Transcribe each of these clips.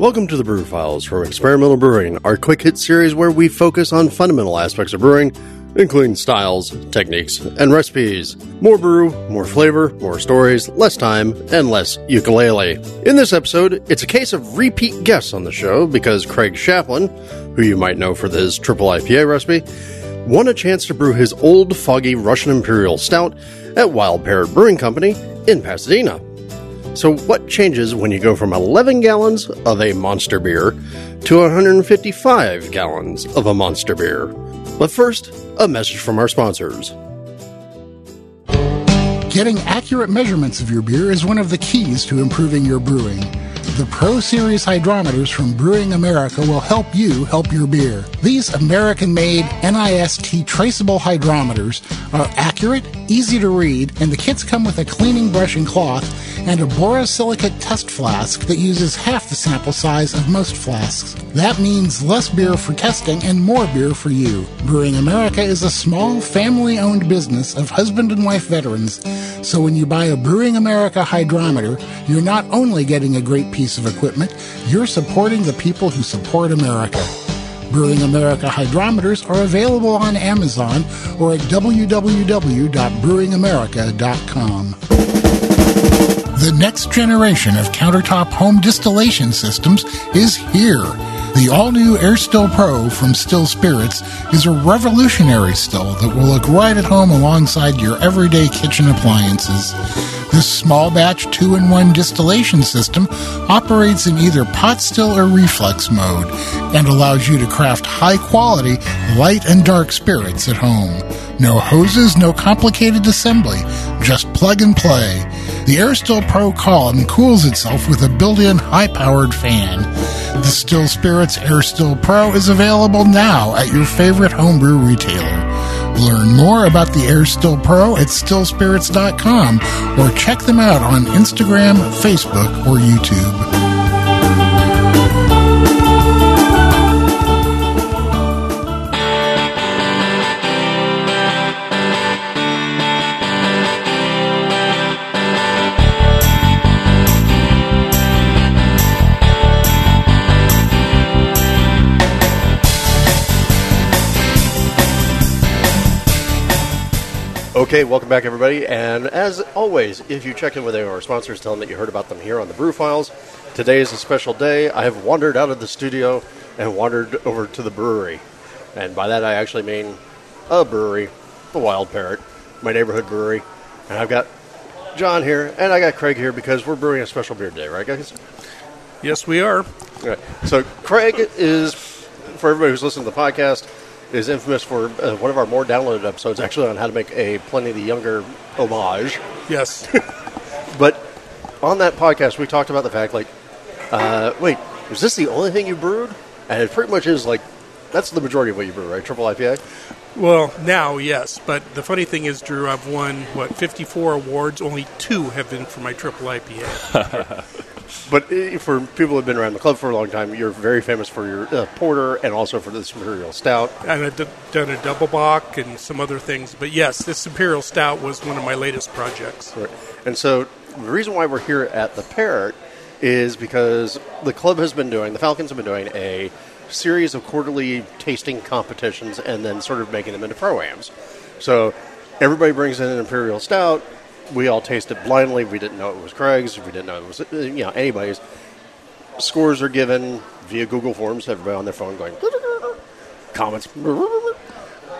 Welcome to the Brew Files from Experimental Brewing, our quick hit series where we focus on fundamental aspects of brewing, including styles, techniques, and recipes. More brew, more flavor, more stories, less time, and less ukulele. In this episode, it's a case of repeat guests on the show because Craig Shapland, who you might know for his triple IPA recipe, won a chance to brew his old foggy Russian Imperial Stout at Wild Parrot Brewing Company in Pasadena. So, what changes when you go from 11 gallons of a monster beer to 155 gallons of a monster beer? But first, a message from our sponsors. Getting accurate measurements of your beer is one of the keys to improving your brewing. The Pro Series hydrometers from Brewing America will help you help your beer. These American made NIST traceable hydrometers are accurate, easy to read, and the kits come with a cleaning brush and cloth and a borosilicate test flask that uses half the sample size of most flasks. That means less beer for testing and more beer for you. Brewing America is a small, family owned business of husband and wife veterans, so when you buy a Brewing America hydrometer, you're not only getting a great piece of equipment, you're supporting the people who support America. Brewing America hydrometers are available on Amazon or at www.brewingamerica.com. The next generation of countertop home distillation systems is here. The all new Air Still Pro from Still Spirits is a revolutionary still that will look right at home alongside your everyday kitchen appliances. This small batch 2 in 1 distillation system operates in either pot still or reflux mode and allows you to craft high quality, light and dark spirits at home. No hoses, no complicated assembly, just plug and play. The Air Still Pro column cools itself with a built in high powered fan. The Still Spirits Air Still Pro is available now at your favorite homebrew retailer. Learn more about the Air Still Pro at stillspirits.com or check them out on Instagram, Facebook, or YouTube. Okay, welcome back, everybody. And as always, if you check in with any of our sponsors, tell them that you heard about them here on the Brew Files. Today is a special day. I have wandered out of the studio and wandered over to the brewery. And by that, I actually mean a brewery, the Wild Parrot, my neighborhood brewery. And I've got John here, and I got Craig here because we're brewing a special beer today, right, guys? Yes, we are. Okay. So, Craig is, for everybody who's listening to the podcast, is infamous for uh, one of our more downloaded episodes, actually on how to make a Pliny the Younger homage. Yes. But on that podcast, we talked about the fact, like, uh, wait, is this the only thing you brewed? And it pretty much is like, that's the majority of what you brew, right? Triple IPA? well, now, yes. But the funny thing is, Drew, I've won, what, 54 awards. Only two have been for my triple IPA. But uh, for people who have been around the club for a long time, you're very famous for your uh, porter and also for this Imperial Stout. and I've d- done a double bock and some other things. But yes, this Imperial Stout was one of my latest projects. Right. And so the reason why we're here at the Parrot is because the club has been doing, the Falcons have been doing a series of quarterly tasting competitions and then sort of making them into pro-ams. So everybody brings in an Imperial Stout. We all taste it blindly. We didn't know it was Craig's. We didn't know it was, uh, you know, anybody's. Scores are given via Google Forms. Everybody on their phone going, comments.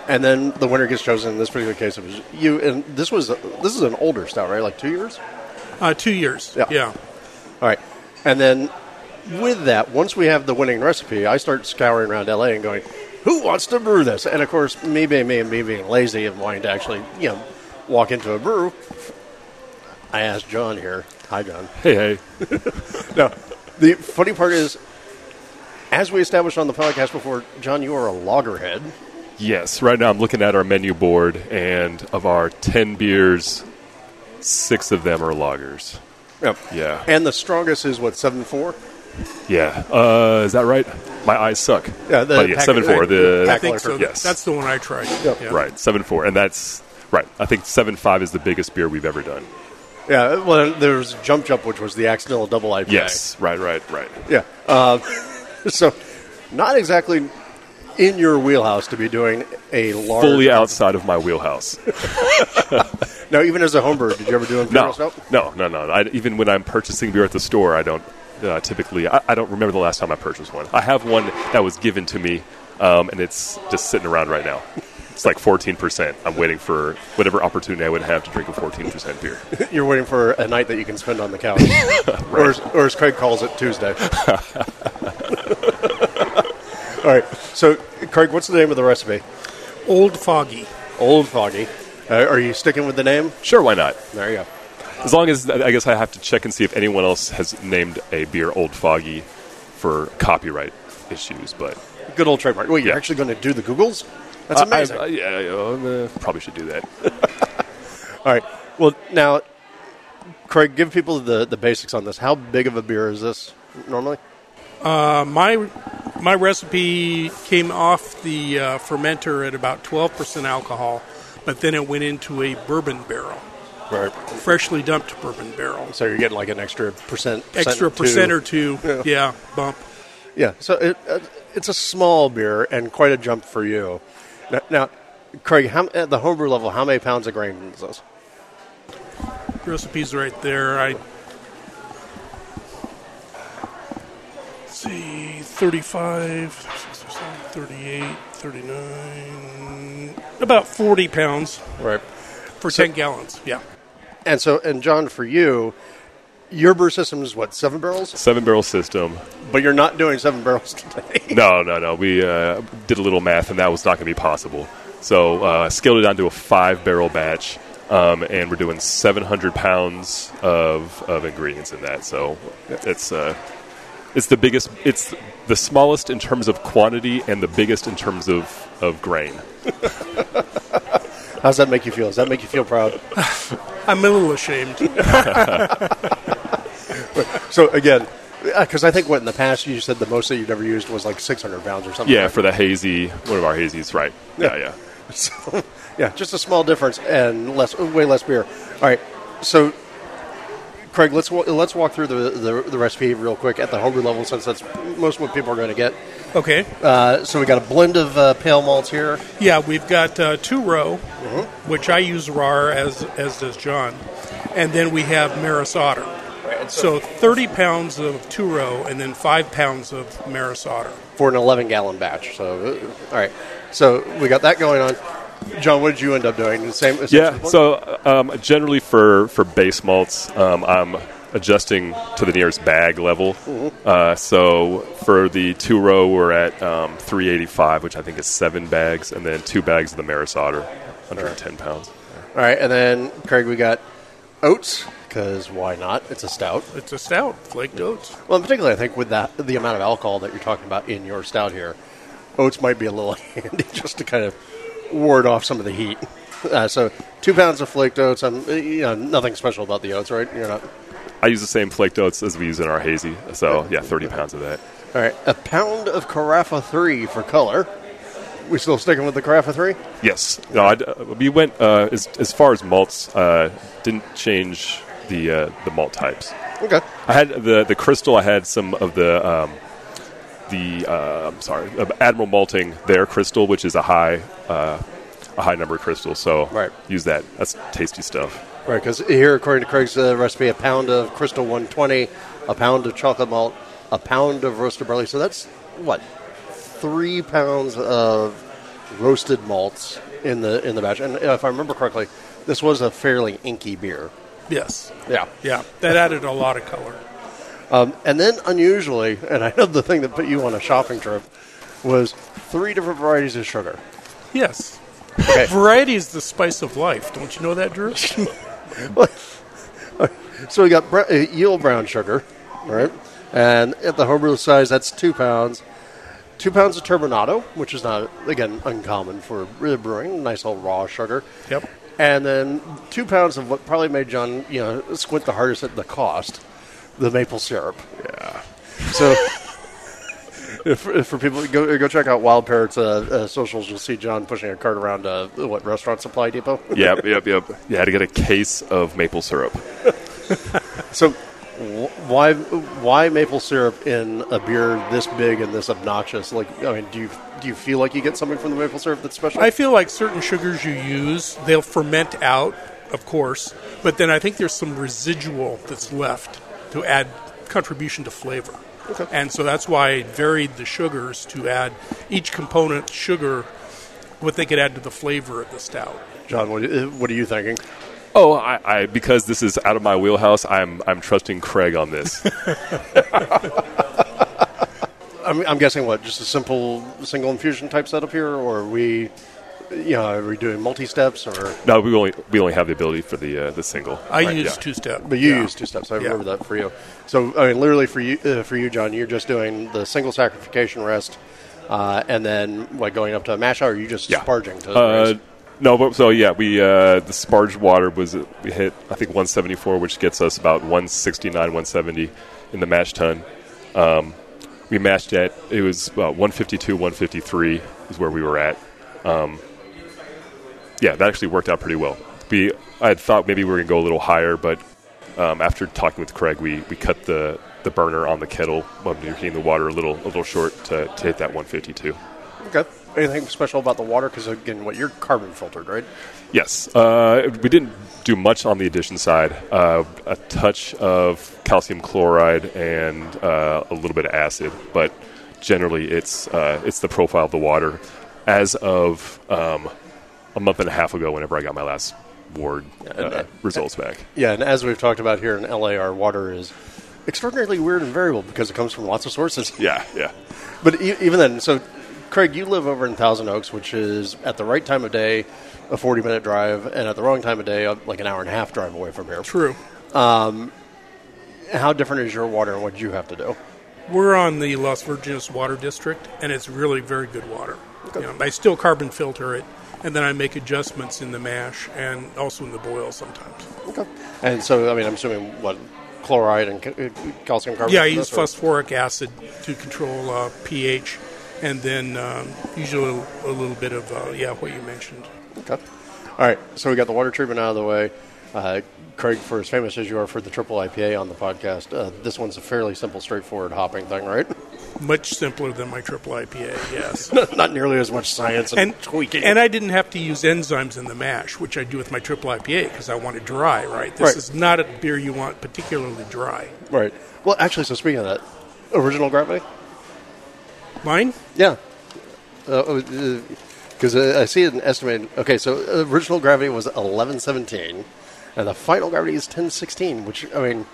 And then the winner gets chosen. In this particular case, it was you. And this was this is an older stout, right? Like two years. Uh, two years. Yeah. yeah. All right. And then with that, once we have the winning recipe, I start scouring around LA and going, who wants to brew this? And of course, me being me and me being lazy and wanting to actually, you know, walk into a brew, I asked John here. Hi, John. Hey, hey. No, the funny part is, as we established on the podcast before, John, you are a loggerhead. Yes, right now I'm looking at our menu board, and of our 10 beers, six of them are lagers. Yeah. Yeah. And the strongest is what seven four. Yeah. Uh, is that right? My eyes suck. Yeah, the but yeah, pack- 7 4. The, I think so. Yes. That's the one I tried. Yep. Yeah. Right, 7 4. And that's, right, I think 7 5 is the biggest beer we've ever done. Yeah, well, there was Jump Jump, which was the accidental double IPA. Yes, right, right, right. Yeah. Uh, so, not exactly in your wheelhouse to be doing a large. Fully outside of my wheelhouse. Now, even as a homebrewer, did you ever do imperial No, no, no, no. I, even when I'm purchasing beer at the store, I don't uh, typically. I, I don't remember the last time I purchased one. I have one that was given to me, um, and it's just sitting around right now. It's like 14%. I'm waiting for whatever opportunity I would have to drink a 14% beer. You're waiting for a night that you can spend on the couch, or, as, or as Craig calls it, Tuesday. All right. So, Craig, what's the name of the recipe? Old Foggy. Old Foggy. Uh, are you sticking with the name? Sure, why not? There you go. As long as I guess I have to check and see if anyone else has named a beer Old Foggy for copyright issues, but Good old trademark. Wait, you're Yeah. actually going to do the Googles? That's I- amazing. I, yeah, uh, probably should do that. All right. Well, now, Craig, give people the, the basics on this. How big of a beer is this normally? Uh, my my recipe came off the uh, fermenter at about 12% alcohol, but then it went into a bourbon barrel, Right. freshly dumped bourbon barrel. So you're getting like an extra percent. Extra percent or two, Yeah. yeah, bump. Yeah. So it, uh, it's a small beer and quite a jump for you. Now, now Craig, how, at the homebrew level, how many pounds of grain is this? Recipe's right there. I see 35, 38, 39, about 40 pounds Right. for So- 10 gallons. Yeah. And so, and John, for you, your brew system is what seven barrels, Seven barrel system. but you're not doing seven barrels today. No, no, no. We uh, did a little math, and that was not going to be possible. So uh, scaled it down to a five barrel batch, um, and we're doing 700 pounds of, of ingredients in that. So it's uh, it's the biggest. It's the smallest in terms of quantity, and the biggest in terms of of grain. How does that make you feel? Does that make you feel proud? I'm a little ashamed. So again, because I think what in the past you said the most that you've ever used was like 600 pounds or something. Yeah, for the hazy, one of our hazies, right? Yeah, yeah. So, yeah, just a small difference and less, way less beer. All right, so Craig, let's let's walk through the, the the recipe real quick at the homebrew level, since that's most what people are going to get. Okay. Uh, so we got a blend of uh, pale malts here. Yeah, we've got uh, two row, which I use Rahr as as does John, and then we have Maris Otter. So 30 pounds of two row and then five pounds of Maris Otter. for an 11 gallon batch. So, uh, all right. So we got that going on. John, what did you end up doing? The same. same Yeah. So um, generally for for base malts, um, I'm adjusting to the nearest bag level. Uh, so for the two row, we're at um, 385, which I think is seven bags, and then two bags of the Maris Otter, 110 pounds. all right, and then Craig, we got oats because why not? It's a stout. It's a stout, flaked oats. Well, in particular, I think with that the amount of alcohol that you're talking about in your stout here, oats might be a little handy just to kind of ward off some of the heat. Uh, so, two pounds of flaked oats. I'm, you know, nothing special about the oats, right? You're not. I use the same flaked oats as we use in our hazy. So yeah, 30 pounds of that. All right, a pound of Carafa three for color. We still sticking with the Carafa three? Yes. No, I'd, uh, we went uh, as as far as malts. Uh, didn't change the uh, the malt types. Okay. I had the the crystal. I had some of the um, the uh, I'm sorry, uh, Admiral malting their crystal, which is a high uh, a high number crystal. So Right. use that. That's tasty stuff. Right, because here, according to Craig's uh, recipe, a pound of Crystal 120, a pound of chocolate malt, a pound of roasted barley. So that's what three pounds of roasted malts in the in the batch. And if I remember correctly, this was a fairly inky beer. Yes. Yeah. Yeah, that added a lot of color. Um, and then unusually, and I know the thing that put you on a shopping trip was three different varieties of sugar. Yes. Okay. Variety is the spice of life. Don't you know that, Drew? So we got br- uh, yield brown sugar, right? And at the homebrew size, that's two pounds. Two pounds of turbinado, which is not again uncommon for brewing. Nice old raw sugar. Yep. And then two pounds of what probably made John, you know, squint the hardest at the cost, the maple syrup. Yeah. So If, if for people, go go check out Wild Parrots uh, uh, socials. You'll see John pushing a cart around uh, what restaurant supply depot. yep, yep, yep. You had to get a case of maple syrup. So, why why maple syrup in a beer this big and this obnoxious? Like, I mean, do you do you feel like you get something from the maple syrup that's special? I feel like certain sugars you use, they'll ferment out, of course, but then I think there's some residual that's left to add contribution to flavor. Okay. And so that's why I varied the sugars to add each component sugar what they could add to the flavor of the stout. John, what, what are you thinking? Oh, I, I because this is out of my wheelhouse. I'm I'm trusting Craig on this. I'm, I'm guessing what just a simple single infusion type setup here, or are we, you know, are we doing multi steps, or no, we only we only have the ability for the uh, the single. I Right, use yeah. two step. but you Yeah. use two steps. I Yeah. remember that for you. So I mean, literally for you, uh, for you, John, you're just doing the single saccharification rest, uh, and then like going up to a mash out, or are you just Yeah. sparging to Uh, raise? No, but so yeah, we uh, the sparged water was we hit I think 174, which gets us about 169, 170 in the mash tun. Um, we mashed at it was about 152, 153 is where we were at. Um, yeah, that actually worked out pretty well. We I had thought maybe we were gonna go a little higher, but um, after talking with Craig, we, we cut the, the burner on the kettle when we were heating the water a little a little short to, to hit that 152. okay. Anything special about the water? Because again, what you're carbon filtered, right? Yes, uh, we didn't do much on the addition side. Uh, a touch of calcium chloride and uh, a little bit of acid, but generally it's uh, it's the profile of the water. As of um, a month and a half ago, whenever I got my last ward uh, results back. Yeah, and as we've talked about here in LA, our water is extraordinarily weird and variable because it comes from lots of sources. Yeah, yeah. But e- even then, so Craig, you live over in Thousand Oaks, which is at the right time of day, a forty-minute drive, and at the wrong time of day, uh, like an hour and a half drive away from here. True. How different is your water, and what do you have to do? We're on the Las Virgenes Water District, and it's really very good water. You know, I still carbon filter it, and then I make adjustments in the mash and also in the boil sometimes. Okay. And so, I mean, I'm assuming what chloride and uh, calcium carbonate. Yeah, I use phosphoric acid to control uh, pH, and then um, usually a little, a little bit of uh, yeah, what you mentioned. Okay. All right. So we got the water treatment out of the way. Uh, Craig, for as famous as you are for the triple IPA on the podcast, uh, this one's a fairly simple, straightforward hopping thing, right? Much simpler than my triple IPA. Yes. Not nearly as much science and, and tweaking. And I didn't have to use enzymes in the mash, which I do with my triple IPA because I want it dry. Right. This Right. is not a beer you want particularly dry. right. Well, actually, so speaking of that, original gravity. Mine. Yeah. Because uh, I see an estimated. Okay, so original gravity was 1117, and the final gravity is 1016, which, I mean,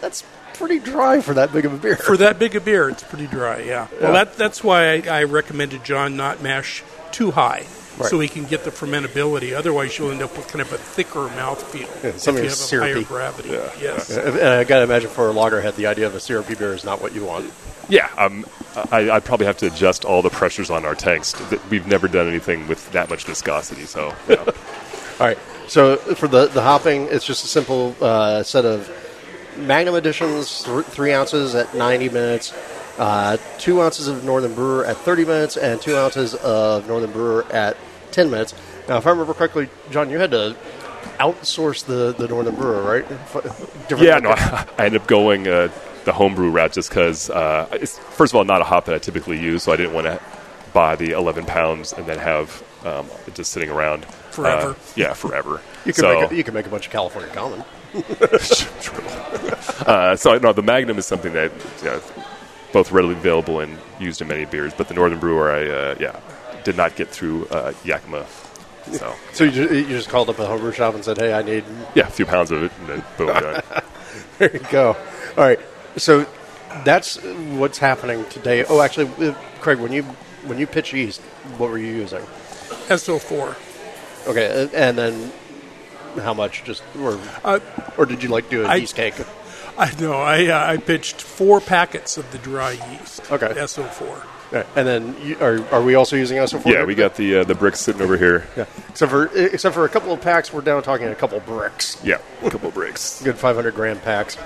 that's pretty dry for that big of a beer. For that big a beer, it's pretty dry. Yeah. Well, that that's why I, I recommended John not mash too high. Right. So he can get the fermentability. Otherwise, you'll end up with kind of a thicker mouthfeel Yeah, if you have a higher gravity. Yes. and I got to imagine for a loggerhead, the idea of a syrupy beer is not what you want. Yeah, um, I, I'd probably have to adjust all the pressures on our tanks. We've never done anything with that much viscosity, so yeah. All right. So for the the hopping, it's just a simple uh, set of Magnum editions, th- three ounces at 90 minutes, uh, two ounces of Northern Brewer at 30 minutes, and two ounces of Northern Brewer at 10 minutes. Now, if I remember correctly, John, you had to outsource the, the Northern Brewer, right? Different- yeah. No, I, I ended up going uh, the homebrew route just because uh, it's first of all not a hop that I typically use, so I didn't want to buy the 11 pounds and then have um, it just sitting around Forever. Uh, yeah, forever. You can, so, make a, you can make a bunch of California Common. True. uh, so no, the Magnum is something that you know, both readily available and used in many beers. But the Northern Brewer, I uh, yeah did not get through uh, Yakima. So So you just, you just called up a homebrew shop and said, hey, I need yeah, a few pounds of it, and then boom, done. There you go. All right. So that's what's happening today. Oh, actually, uh, Craig, when you when you pitch yeast, what were you using? SO4. Okay, uh, and then how much? Just or Uh, or did you like do a I- yeast cake? I know. I uh, I pitched four packets of the dry yeast. Okay. SO4. Right. And then you, are are we also using SO4? yeah, we got the uh, the bricks sitting over here. Yeah. Except for except for a couple of packs, we're down talking a couple bricks. Yeah, a couple bricks. Good 500 gram packs.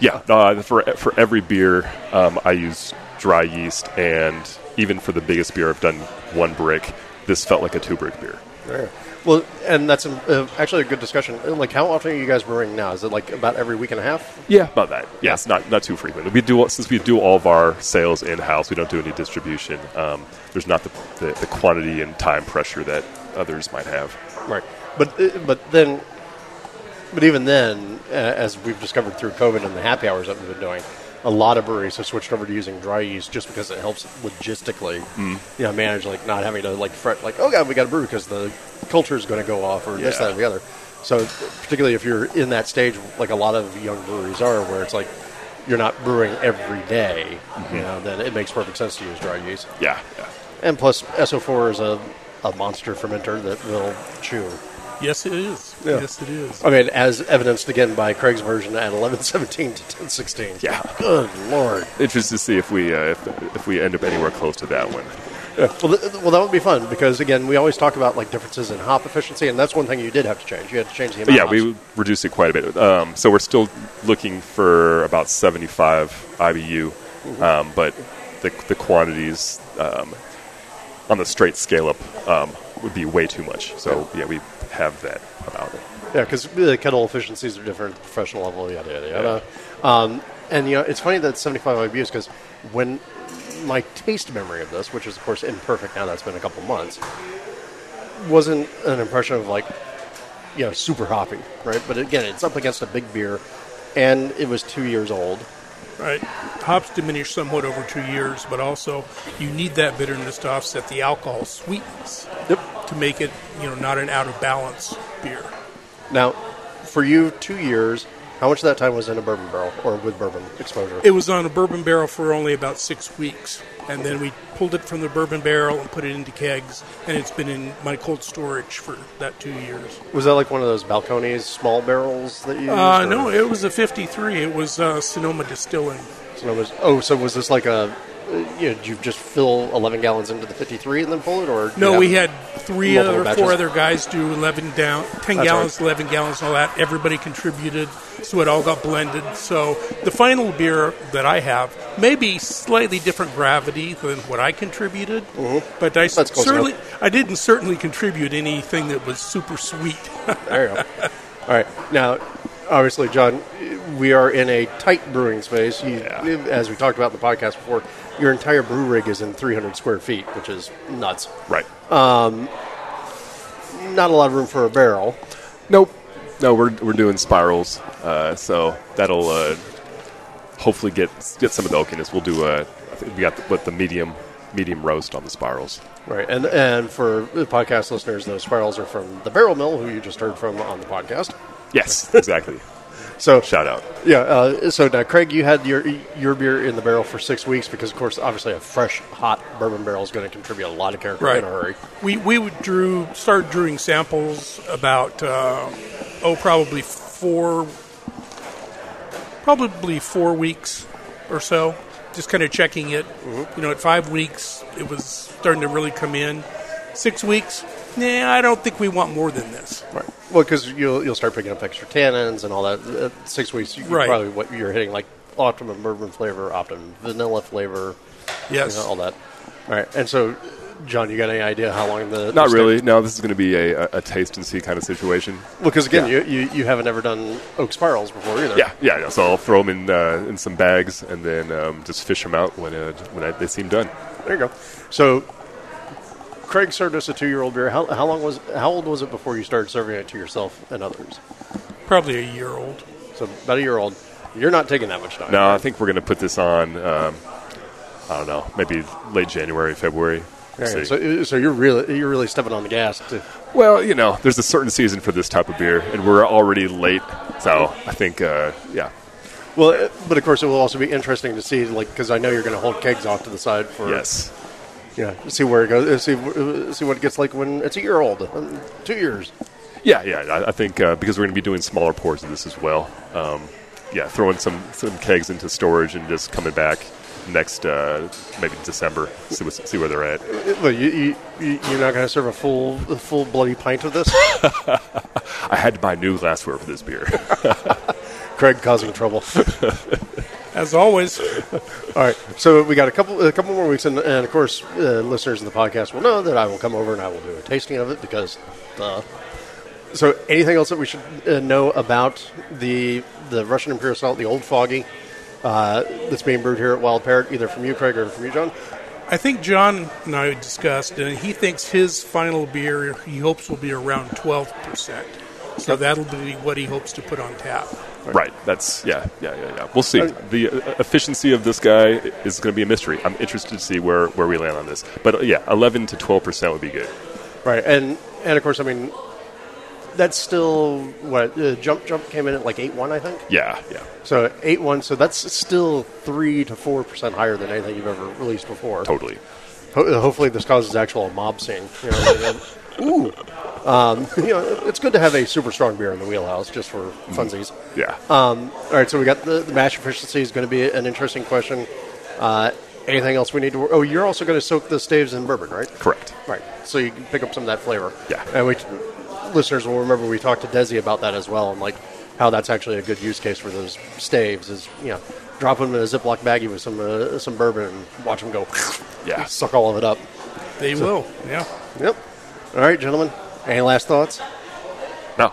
Yeah, uh, for for every beer, um, I use dry yeast, and even for the biggest beer, I've done one brick. This felt like a two brick beer. Yeah. Well, and that's uh, actually a good discussion. Like, how often are you guys brewing now? Is it like about every week and a half? Yeah, about that. Yes, not not too frequent. We do since we do all of our sales in house. We don't do any distribution. Um, there's not the, the, the quantity and time pressure that others might have. Right. But uh, but then, but even then, uh, as we've discovered through COVID and the happy hours that we've been doing, a lot of breweries have switched over to using dry yeast just because it helps logistically, mm. you know, manage like not having to like fret like, oh god, we got to brew because the culture is going to go off or this, Yeah. that, and the other. So particularly if you're in that stage, like a lot of young breweries are, where it's like you're not brewing every day, you mm-hmm. know, then it makes perfect sense to use dry yeast. Yeah, yeah. And plus, SO4 is a, a monster fermenter that will chew. Yes, it is. Yeah. Yes, it is. I mean, as evidenced again by Craig's version at 1117 to 1016. Yeah. Good lord. Interesting to see if we uh, if, if we end up anywhere close to that one. Well, th- well, that would be fun because again, we always talk about like differences in hop efficiency, and that's one thing you did have to change. You had to change the amount. yeah, of we reduced it quite a bit. Um, so we're still looking for about 75 IBU, um, but the, the quantities um, on the straight scale up um, would be way too much. So yeah, we have that about it. Yeah, because the kettle efficiencies are different at the professional level, yada, yada, yada. Um, and, you know, it's funny that 75 IBUs because when my taste memory of this, which is, of course, imperfect now, that's been a couple months, wasn't an impression of, like, you know, super hoppy, right? But again, it's up against a big beer, and it was two years old. Right. Hops diminish somewhat over two years, but also you need that bitterness to offset the alcohol sweetness Yep. To make it, you know, not an out of balance beer. Now, for you, two years, how much of that time was in a bourbon barrel or with bourbon exposure? It was on a bourbon barrel for only about six weeks, and then we pulled it from the bourbon barrel and put it into kegs, and it's been in my cold storage for that two years. was that like one of those balconies, small barrels that you? Uh, or- no, it was a 53. It was uh, Sonoma Distilling. So it was, oh, so was this like a, you know, did you just fill 11 gallons into the 53 and then pull it? or No, we had three other, batches? four other guys do 11 down, 10 That's gallons, right. 11 gallons, all that. Everybody contributed, so it all got blended. So the final beer that I have may be slightly different gravity than what I contributed, but I Mm-hmm. That's certainly. I didn't certainly contribute anything that was super sweet. There you go. All right. Now, obviously, John, we are in a tight brewing space. You, As we talked about in the podcast before, your entire brew rig is in 300 square feet, which is nuts. Right. Um, Not a lot of room for a barrel. Nope. No, we're, we're doing spirals, uh, so that'll uh, hopefully get get some of the oakiness. We'll do a. I think we got the, what the medium medium roast on the spirals. Right. And and for the podcast listeners, those spirals are from the Barrel Mill, who you just heard from on the podcast. Yes, exactly. So Shout out. Yeah. Uh, so now, Craig, you had your your beer in the barrel for six weeks because, of course, obviously a fresh, hot bourbon barrel is going to contribute a lot of character Right. in a hurry. We we would drew started brewing samples about uh, oh probably four probably four weeks or so, just kind of checking it. You know, at five weeks it was starting to really come in. Six weeks, nah, I don't think we want more than this. Right. Well, because you'll you'll start picking up extra tannins and all that. At six weeks, you Right. probably what you're hitting like optimum bourbon flavor, optimum vanilla flavor, Yes, you know, all that. All right. And so, John, you got any idea how long the Not the really. No, this is going to be a, a, a taste and see kind of situation. Well, because again, Yeah. you, you you haven't ever done oak spirals before either. Yeah, yeah. yeah. So I'll throw them in uh, in some bags and then um, just fish them out when uh, when I, they seem done. There you go. So, Craig served us a two-year-old beer. How, how long was how old was it before you started serving it to yourself and others? probably a year old. So about a year old. You're not taking that much time. No, I think we're going to put this on. Um, I don't know, maybe late January, February. We'll Okay, so, so you're really you're really stepping on the gas. To, well, you know, there's a certain season for this type of beer, and we're already late. So I think, uh, yeah, well, uh, but of course, it will also be interesting to see, like, because I know you're going to hold kegs off to the side for yes, yeah, see where it goes, uh, see uh, see what it gets like when it's a year old, um, two years. yeah, yeah. I, I think uh, because we're going to be doing smaller pours of this as well. Um, yeah, throwing some some kegs into storage and just coming back next uh, maybe December, see see where they're at. Uh, Well, you, you you're not going to serve a full a full bloody pint of this. I had to buy new glassware for this beer. Craig causing trouble. As always, All right, so we got a couple a couple more weeks, and, and of course, uh, listeners of the podcast will know that I will come over and I will do a tasting of it because, so anything else that we should uh, know about the the Russian Imperial Stout, the Old Foggy, uh, that's being brewed here at Wild Parrot, either from you, Craig, or from you, John? I think John and I discussed, and he thinks his final beer he hopes will be around 12%. So that'll be what he hopes to put on tap. Right. That's yeah, yeah, yeah, yeah. We'll see. The uh, efficiency of this guy is going to be a mystery. I'm interested to see where, where we land on this. But uh, yeah, 11 to 12 percent would be good. Right, and and of course, I mean, that's still what uh, jump jump came in at like eight one, I think. Yeah, yeah. So eight one, so that's still three to four percent higher than anything you've ever released before. Totally. Ho- hopefully, this causes actual mob scene. You know, like, um, ooh, um, you know, it's good to have a super strong beer in the wheelhouse just for funsies. Yeah. Um, all right, so we got the, the mash efficiency is going to be an interesting question. Uh, anything else we need to? Oh, you're also going to soak the staves in bourbon, right? Correct. Right, so you can pick up some of that flavor. Yeah. and we listeners will remember we talked to Desi about that as well, and like how that's actually a good use case for those staves is you know drop them in a Ziploc baggie with some uh, some bourbon and watch them go. Yeah. suck all of it up. They will, yeah. Yep. All right, gentlemen. Any last thoughts? No.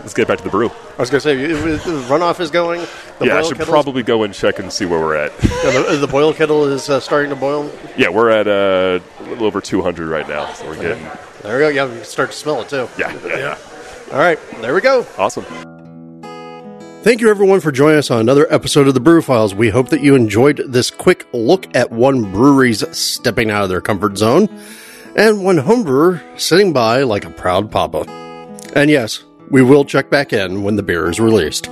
let's get back to the brew. I was going to say it was- the runoff is going. The yeah, I should kettle's- probably go and check and see where we're at. yeah, the, the boil kettle is uh, starting to boil. yeah, we're at uh, a little over 200 right now, so we're getting There we go. Yeah, we can start to smell it too. yeah, yeah, Yeah. All right, there we go. awesome. Thank you, everyone, for joining us on another episode of the Brew Files. We hope that you enjoyed this quick look at one brewery's stepping out of their comfort zone and one homebrewer sitting by like a proud papa. And yes, we will check back in when the beer is released.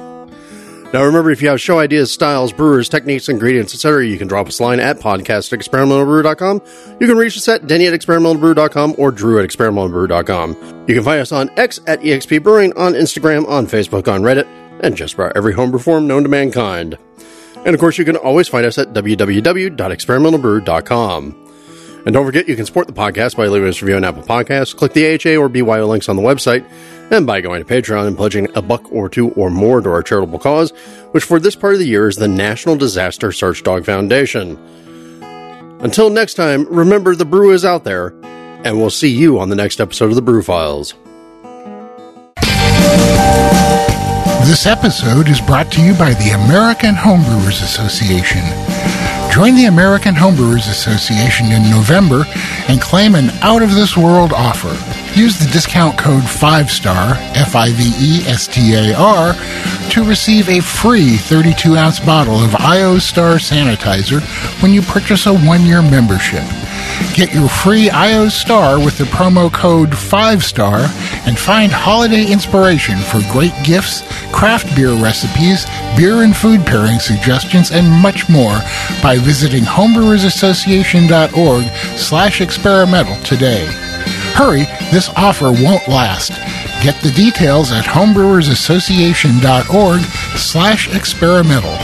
Now, remember, if you have show ideas, styles, brewers, techniques, ingredients, etc., you can drop us a line at podcast at experimentalbrew.com. You can reach us at denny at experimentalbrew.com or drew at experimentalbrew.com. You can find us on X at EXP Brewing, on Instagram, on Facebook, on Reddit, and just about every homebrew forum known to mankind. And of course, you can always find us at www.experimentalbrew.com. And don't forget, you can support the podcast by leaving us a review on Apple Podcasts, click the AHA or BYO links on the website, and by going to Patreon and pledging a buck or two or more to our charitable cause, which for this part of the year is the National Disaster Search Dog Foundation. Until next time, remember the brew is out there, and we'll see you on the next episode of the Brew Files. This episode is brought to you by the American Homebrewers Association. Join the American Homebrewers Association in November and claim an out of this world offer. Use the discount code 5STAR, F I V E S T A R, to receive a free 32 ounce bottle of IO Star sanitizer when you purchase a one year membership. Get your free IO Star with the promo code 5STAR and find holiday inspiration for great gifts, craft beer recipes, beer and food pairing suggestions, and much more by visiting homebrewersassociation.org slash experimental today. Hurry, this offer won't last. Get the details at homebrewersassociation.org slash experimental.